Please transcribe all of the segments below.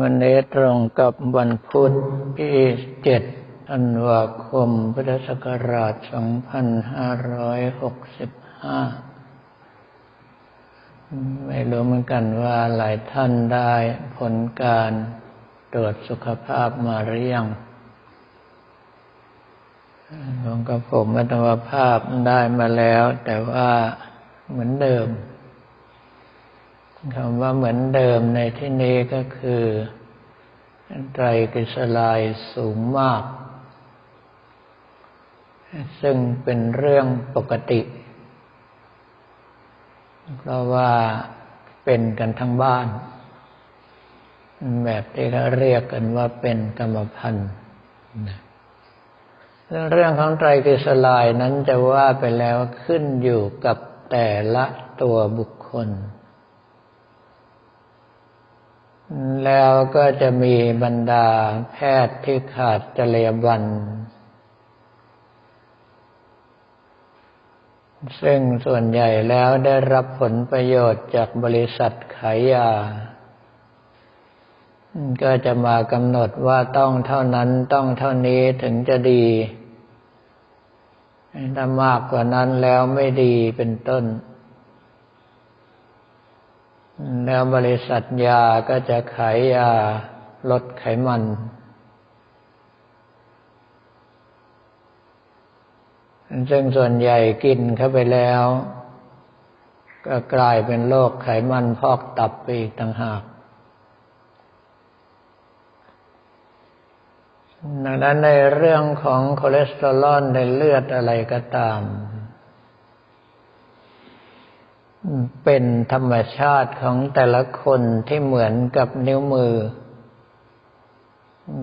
วันนี้ตรงกับวันพุธที่เจ็ดธันวาคม พุทธศักราช 2565 ไม่รู้เหมือนกันว่าหลายท่านได้ผลการตรวจสุขภาพมาหรือยังหลวงกับผมอัตวภาพได้มาแล้ว แต่ว่าเหมือนเดิม คำว่าเหมือนเดิมในที่นี้ก็คือไตรกฤษลายสูงมาก ซึ่งเป็นเรื่องปกติ เพราะว่าเป็นกันทั้งบ้าน แบบที่เขาเรียกกันว่าเป็นกรรมพันธุ์เรื่องของไตรกฤษลายนั้นจะว่าไปแล้วขึ้นอยู่กับแต่ละตัวบุคคล แล้วก็จะมีบรรดาแพทย์ที่ขาดจริยบันซึ่งส่วนใหญ่แล้วได้รับผลประโยชน์จากบริษัทขายยา ก็จะมากำหนดว่าต้องเท่านั้นต้องเท่านี้ถึงจะดี ถ้ามากกว่านั้นแล้วไม่ดีเป็นต้น แล้วบริษัทยาก็จะขายยาลดไขมัน ซึ่งส่วนใหญ่กินเข้าไปแล้ว ก็กลายเป็นโรคไขมันพอกตับไปอีกต่างหากดังนั้นในเรื่องของคอเลสเตอรอลในเลือดอะไรก็ตาม เป็นธรรมชาติของแต่ละคนที่เหมือนกับนิ้วมือ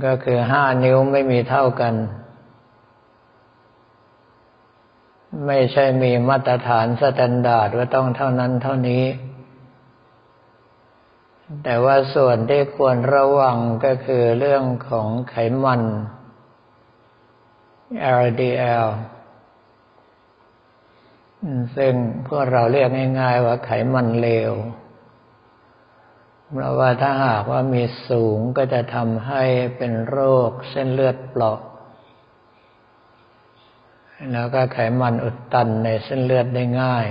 ก็คือห้านิ้วไม่มีเท่ากัน ไม่ใช่มีมาตรฐาน standard ว่าต้องเท่านั้นเท่านี้ แต่ว่าส่วนที่ควรระวังก็คือเรื่องของไขมัน LDL ซึ่งพวกเราเรียกง่ายๆว่าไขมันเลวเพราะว่าถ้าหากว่ามีสูงก็จะทำให้เป็นโรคเส้นเลือดเปราะแล้วก็ไขมันอุดตันในเส้นเลือดได้ง่าย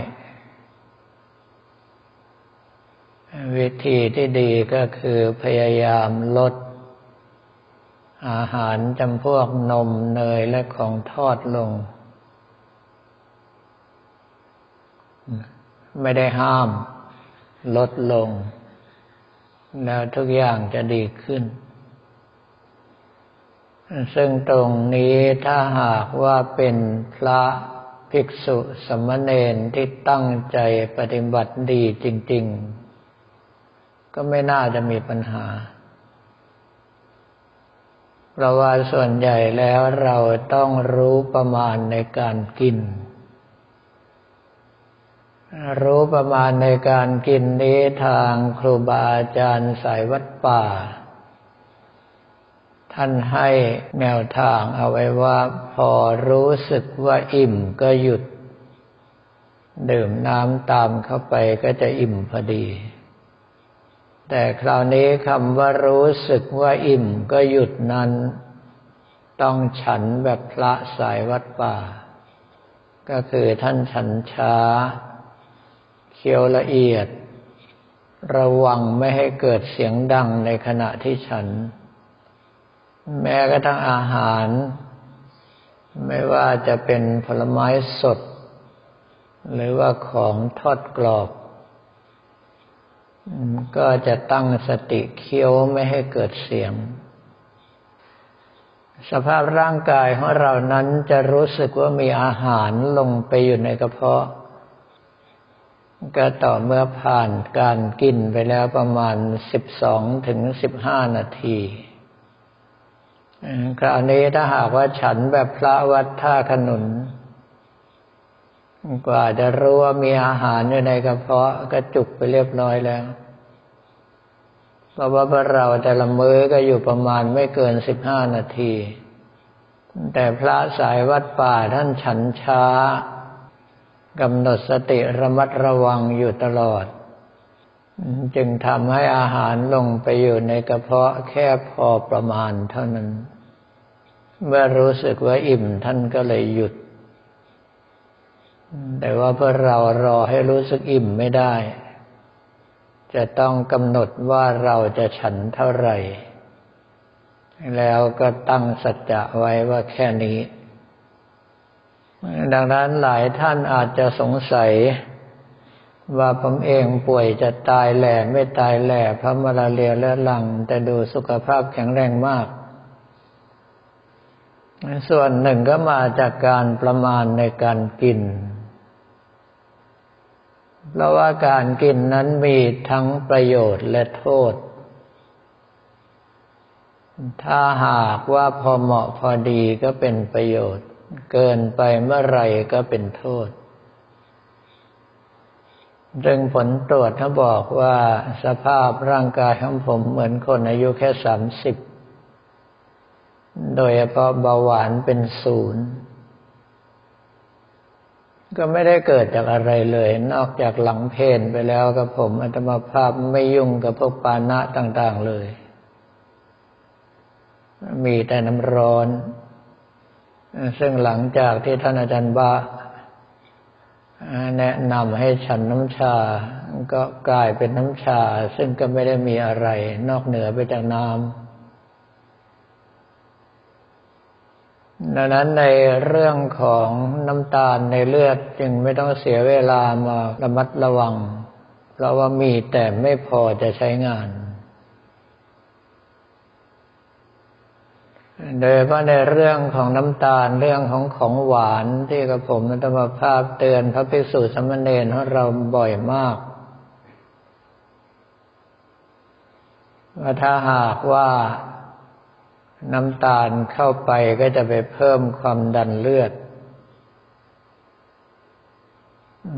วิธีที่ดีก็คือพยายามลด อาหารจำพวกนมเนยและของทอดลง ไม่ได้ห้าม ลดลง แล้วทุกอย่างจะดีขึ้น ซึ่งตรงนี้ถ้าหากว่าเป็นพระภิกษุสมณเณรที่ตั้งใจปฏิบัติดีจริง ๆ ก็ไม่น่าจะมีปัญหาเพราะว่าส่วนใหญ่แล้วเราต้องรู้ประมาณในการกิน รู้ประมาณในการกินนี้ทางครูบาอาจารย์สายวัดป่า ท่านให้แนวทางเอาไว้ว่า พอรู้สึกว่าอิ่มก็หยุด ดื่มน้ำตามเข้าไปก็จะอิ่มพอดี แต่คราวนี้คำว่ารู้สึกว่าอิ่มก็หยุดนั้น ต้องฉันแบบพระสายวัดป่า ก็คือท่านฉันช้า เคี้ยวละเอียด ระวังไม่ให้เกิดเสียงดังในขณะที่ฉัน แม้กระทั่งอาหาร ไม่ว่าจะเป็นผลไม้สด หรือว่าของทอดกรอบ ก็จะตั้งสติเคี้ยวไม่ให้เกิดเสียงสภาพร่างกายของเรานั้นจะรู้สึกว่ามีอาหารลงไปอยู่ในกระเพาะ ก็ต่อเมื่อผ่านการกินไปแล้วประมาณสิบสองถึงสิบห้านาทีคราวนี้ถ้าหากว่าฉันแบบพระวัดท่าขนุน กว่าจะรู้ว่ามีอาหารอยู่ในกระเพาะก็จุกไปเรียบร้อยแล้ว เพราะว่าเราแต่ละมื้อก็อยู่ประมาณไม่เกินสิบห้านาที แต่พระสายวัดป่าท่านฉันช้า กำหนดสติระมัดระวังอยู่ตลอด จึงทำให้อาหารลงไปอยู่ในกระเพาะแค่พอประมาณเท่านั้น เมื่อรู้สึกว่าอิ่มท่านก็เลยหยุด แต่ว่าเพื่อเรารอให้รู้สึกอิ่มไม่ได้ จะต้องกำหนดว่าเราจะฉันเท่าไหร่ แล้วก็ตั้งสัจจะไว้ว่าแค่นี้ ดังนั้นหลายท่านอาจจะสงสัย ว่าผมเองป่วยจะตายแหล่ไม่ตายแหล่พระมาลาเรียและหลัง แต่ดูสุขภาพแข็งแรงมาก ส่วนหนึ่งก็มาจากการประมาณในการกิน เพราะว่าการกินนั้นมีทั้งประโยชน์และโทษ ถ้าหากว่าพอเหมาะพอดีก็เป็นประโยชน์ เกินไปเมื่อไรก็เป็นโทษซึ่งผลตรวจเขาบอกว่าสภาพร่างกายของผมเหมือนคนอายุแค่สามสิบ โดยเฉพาะเบาหวานเป็นศูนย์ก็ไม่ได้เกิดจากอะไรเลย นอกจากหลังเพนไปแล้วกับผมอัตมาภาพไม่ยุ่งกับพวกปานะต่าง ๆเลย มีแต่น้ำร้อน ซึ่งหลังจากที่ท่านอาจารย์บาแนะนำให้ฉันน้ำชา ก็กลายเป็นน้ำชา ซึ่งก็ไม่ได้มีอะไร นอกเหนือไปจากน้ำดังนั้นในเรื่องของน้ำตาลในเลือดจึงไม่ต้องเสียเวลามาระมัดระวัง เพราะว่ามีแต่ไม่พอจะใช้งาน โดยเพราะในเรื่องของน้ำตาลเรื่องของของหวานที่กระผมนัตมภาพเตือนพระภิกษุสมณเณรของเราบ่อยมากว่าถ้าหากว่าน้ำตาลเข้าไปก็จะไปเพิ่มความดันเลือด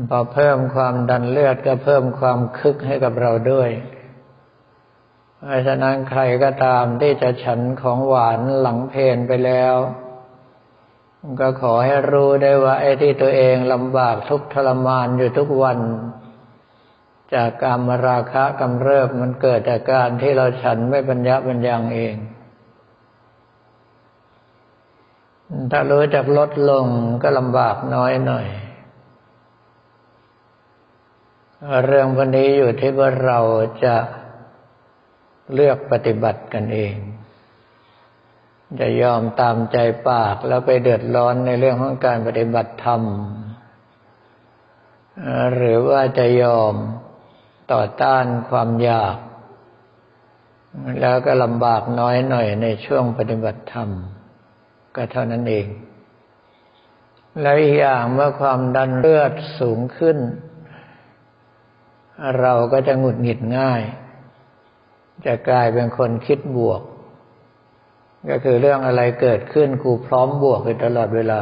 พอเพิ่มความดันเลือดก็เพิ่มความคึกให้กับเราด้วย เพราะฉะนั้นใครก็ตามที่จะฉันของหวานหลังเพนไปแล้ว ก็ขอให้รู้ได้ว่าไอ้ที่ตัวเองลำบากทุกทรมานอยู่ทุกวัน จากการมราคะกำเริบมันเกิดจากการที่เราฉันไม่ปัญญาปัญญังเอง ถ้ารู้จักลดลงก็ลำบากน้อยหน่อยเรื่องวันนี้อยู่ที่ว่าเราจะ เลือกปฏิบัติกันเอง จะยอมตามใจปากแล้วไปเดือดร้อนในเรื่องของการปฏิบัติธรรม หรือว่าจะยอมต่อต้านความอยาก แล้วก็ลำบากน้อยหน่อยในช่วงปฏิบัติธรรม ก็เท่านั้นเอง แล้วอีกอย่างเมื่อความดันเลือดสูงขึ้น เราก็จะหงุดหงิดง่าย จะกลายเป็นคนคิดบวก ก็คือเรื่องอะไรเกิดขึ้นกูพร้อมบวกอยู่ตลอดเวลา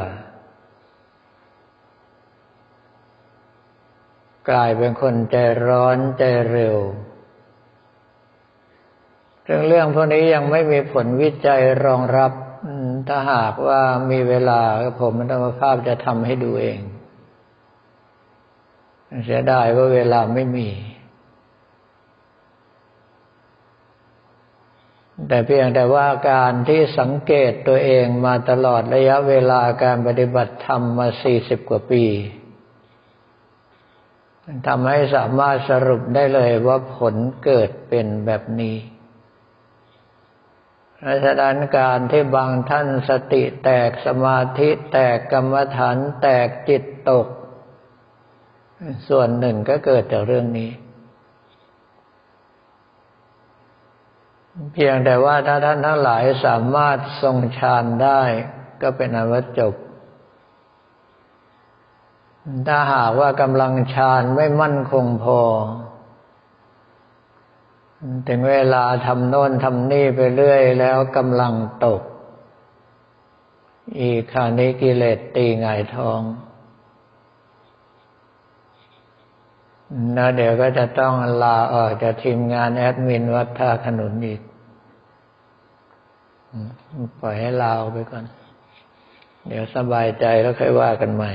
กลายเป็นคนใจร้อนใจเร็วเรื่องเรื่องพวกนี้ยังไม่มีผลวิจัยรองรับถ้าหากว่ามีเวลาผมมันธรรมภาพจะทำให้ดูเอง เสียดายว่าเวลาไม่มี แต่เพียงแต่ว่าการที่สังเกตตัวเองมาตลอดระยะเวลาการปฏิบัติธรรมมาสี่สิบกว่าปีทำให้สามารถสรุปได้เลยว่าผลเกิดเป็นแบบนี้ราะนั้นการที่บางท่านสติแตกสมาธิแตกกรรมฐานแตกจิตตก ส่วนหนึ่งก็เกิดจากเรื่องนี้ เพียงแต่ว่าถ้าท่านทั้งหลายสามารถทรงฌานได้ ก็เป็นอวัจบ ถ้าหากว่ากำลังฌานไม่มั่นคงพอ ถึงเวลาทำโน่นทำนี่ไปเรื่อยแล้วกำลังตก อีกคราวนี้กิเลสตีไงทองแล้วเดี๋ยวก็จะต้องลาออกจากทีมงานแอดมินวัดท่าขนุนอีก ปล่อยให้ลาออกไปก่อน เดี๋ยวสบายใจแล้วค่อยว่ากันใหม่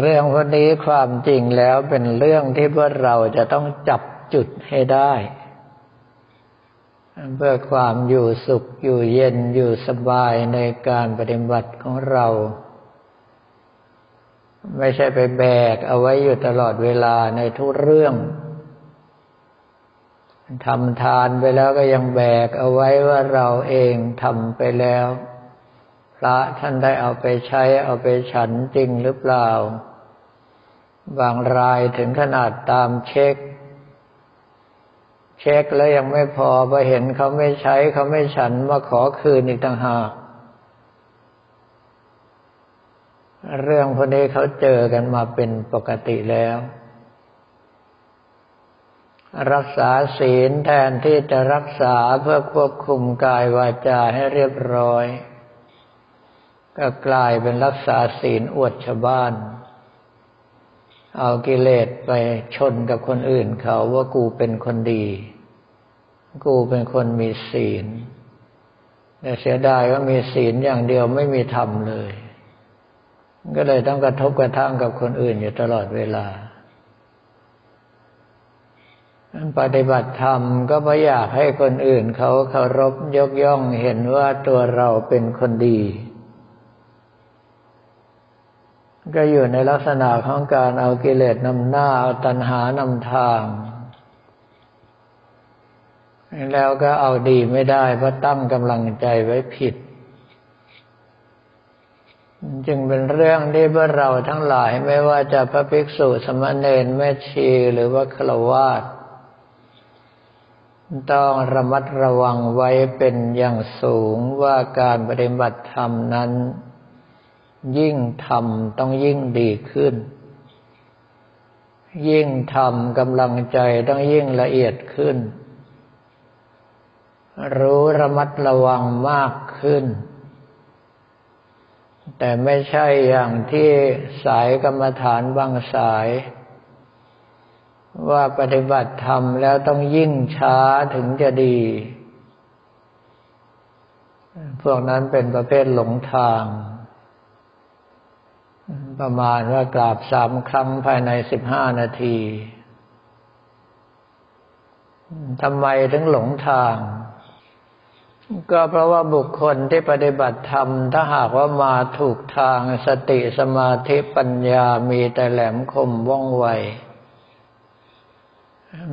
เรื่องวันนี้ความจริงแล้วเป็นเรื่องที่พวกเราจะต้องจับจุดให้ได้ เพื่อความอยู่สุขอยู่เย็นอยู่สบายในการปฏิบัติของเรา ไม่ใช่ไปแบกเอาไว้อยู่ตลอดเวลาในทุกเรื่อง ทำทานไปแล้วก็ยังแบกเอาไว้ว่าเราเองทำไปแล้ว พระท่านได้เอาไปใช้เอาไปฉันจริงหรือเปล่า บางรายถึงขนาดตามเช็ค เช็คแล้วยังไม่พอพอเห็นเขาไม่ใช้เขาไม่ฉันมาขอคืนอีกต่างหากเรื่องพวกนี้เขาเจอกันมาเป็นปกติแล้ว รักษาศีลแทนที่จะรักษาเพื่อควบคุมกายวาจาให้เรียบร้อย ก็กลายเป็นรักษาศีลอวดชาวบ้าน เอากิเลสไปชนกับคนอื่นเขาว่ากูเป็นคนดี กูเป็นคนมีศีลแต่เสียดายว่ามีศีลอย่างเดียวไม่มีธรรมเลย ก็เลยต้องกระทบกระทั่งกับคนอื่นอยู่ตลอดเวลา ปฏิบัติธรรมก็ไม่อยากให้คนอื่นเขาเคารพยกย่องเห็นว่าตัวเราเป็นคนดี ก็อยู่ในลักษณะของการเอากิเลสนำหน้าเอาตัณหานำทาง แล้วก็เอาดีไม่ได้เพราะตั้งกำลังใจไว้ผิด จึงเป็นเรื่องที่เมื่อเราทั้งหลายไม่ว่าจะพระภิกษุสมณเณรแม่ชีหรือว่าฆราวาส ต้องระมัดระวังไว้เป็นอย่างสูงว่าการปฏิบัติธรรมนั้น ยิ่งทำต้องยิ่งดีขึ้น ยิ่งทำกำลังใจต้องยิ่งละเอียดขึ้น รู้ระมัดระวังมากขึ้น แต่ไม่ใช่อย่างที่สายกรรมฐานบางสาย ว่าปฏิบัติธรรมแล้วต้องยิ่งช้าถึงจะดี พวกนั้นเป็นประเภทหลงทาง ประมาณว่ากราบสามครั้งภายในสิบห้านาทีทำไมถึงหลงทาง ก็เพราะว่าบุคคลที่ปฏิบัติธรรม ถ้าหากว่ามาถูกทางสติสมาธิปัญญามีแต่แหลมคมว่องไว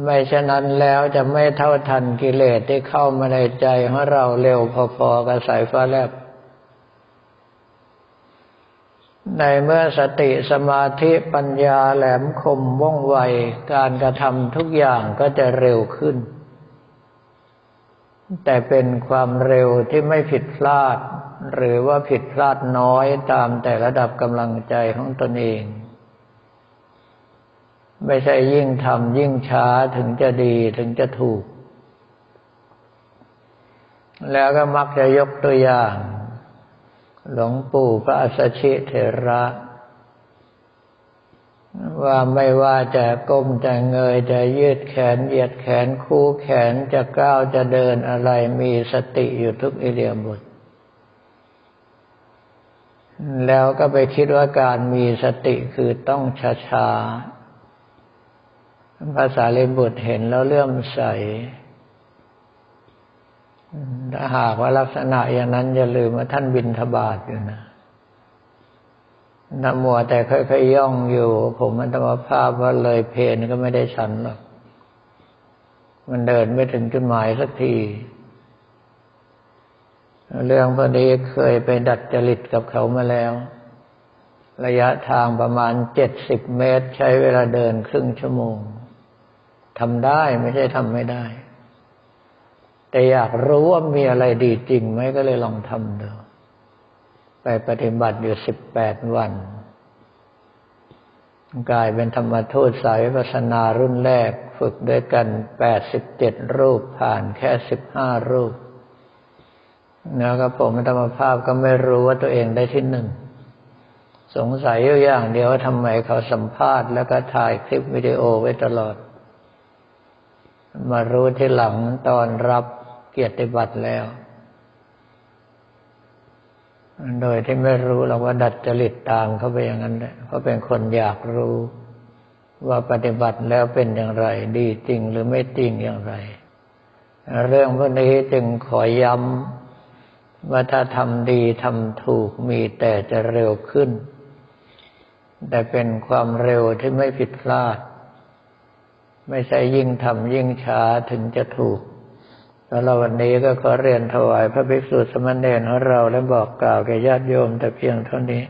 ไม่ฉะนั้นแล้วจะไม่เท่าทันกิเลสที่เข้ามาในใจของเราเร็วพอๆกับสายฟ้าแลบ ในเมื่อสติสมาธิปัญญาแหลมคมว่องไว การกระทำทุกอย่างก็จะเร็วขึ้น แต่เป็นความเร็วที่ไม่ผิดพลาด หรือว่าผิดพลาดน้อยตามแต่ระดับกำลังใจของตนเอง ไม่ใช่ยิ่งทำยิ่งช้าถึงจะดีถึงจะถูก แล้วก็มักจะยกตัวอย่าง หลวงปู่พระอัสชิเถระ ว่าไม่ว่าจะก้มจะเงยจะยืดแขนเหยียดแขนคู่แขนจะก้าวจะเดินอะไรมีสติอยู่ทุกอิเลียบทแล้วก็ไปคิดว่าการมีสติคือต้องช้าๆ ภาษาเลบุตรเห็นแล้วเลื่อมใสถ้าหากว่าลักษณะอย่างนั้นอย่าลืมว่าท่านบินทบาทอยู่นะนมัวแต่ค่อยๆย่องอยู่ ผมมันธรรมภาพว่าเลยเพนก็ไม่ได้ฉันหรอก มันเดินไม่ถึงจุดหมายสักที เรื่องพอดีเคยไปดัดจริตกับเขามาแล้ว ระยะทางประมาณเจ็ดสิบเมตร ใช้เวลาเดินครึ่งชั่วโมง ทำได้ไม่ใช่ทำไม่ได้ แต่อยากรู้ว่ามีอะไรดีจริงไหมก็เลยลองทำดูไปปฏิบัติอยู่สิบแปดวัน กลายเป็นธรรมทูตสายวิปัสนารุ่นแรกฝึกด้วยกันแปดสิบเจ็ดรูปผ่านแค่สิบห้ารูปแล้วก็ผมธรรมภาพก็ไม่รู้ว่าตัวเองได้ที่หนึ่ง สงสัยอยู่อย่างเดียวว่าทำไมเขาสัมภาษณ์แล้วก็ถ่ายคลิปวิดีโอไว้ตลอด มารู้ที่หลังตอนรับเกียรติบัตรแล้ว โดยที่ไม่รู้เราว่าดัดจริตตามเขาไปอย่างนั้นแหละเพราะเป็นคนอยากรู้ว่าปฏิบัติแล้วเป็นอย่างไร ดีจริงหรือไม่จริงอย่างไร เรื่องพวกนี้จึงขอย้ำว่าถ้าทำดีทำถูกมีแต่จะเร็วขึ้น แต่เป็นความเร็วที่ไม่ผิดพลาด ไม่ใช่ยิ่งทำยิ่งช้าถึงจะถูกแล้ววันนี้ก็ขอเรียนถวายพระภิกษุสมณเณรของเราและบอกกล่าวแก่ญาติโยมแต่เพียงเท่านี้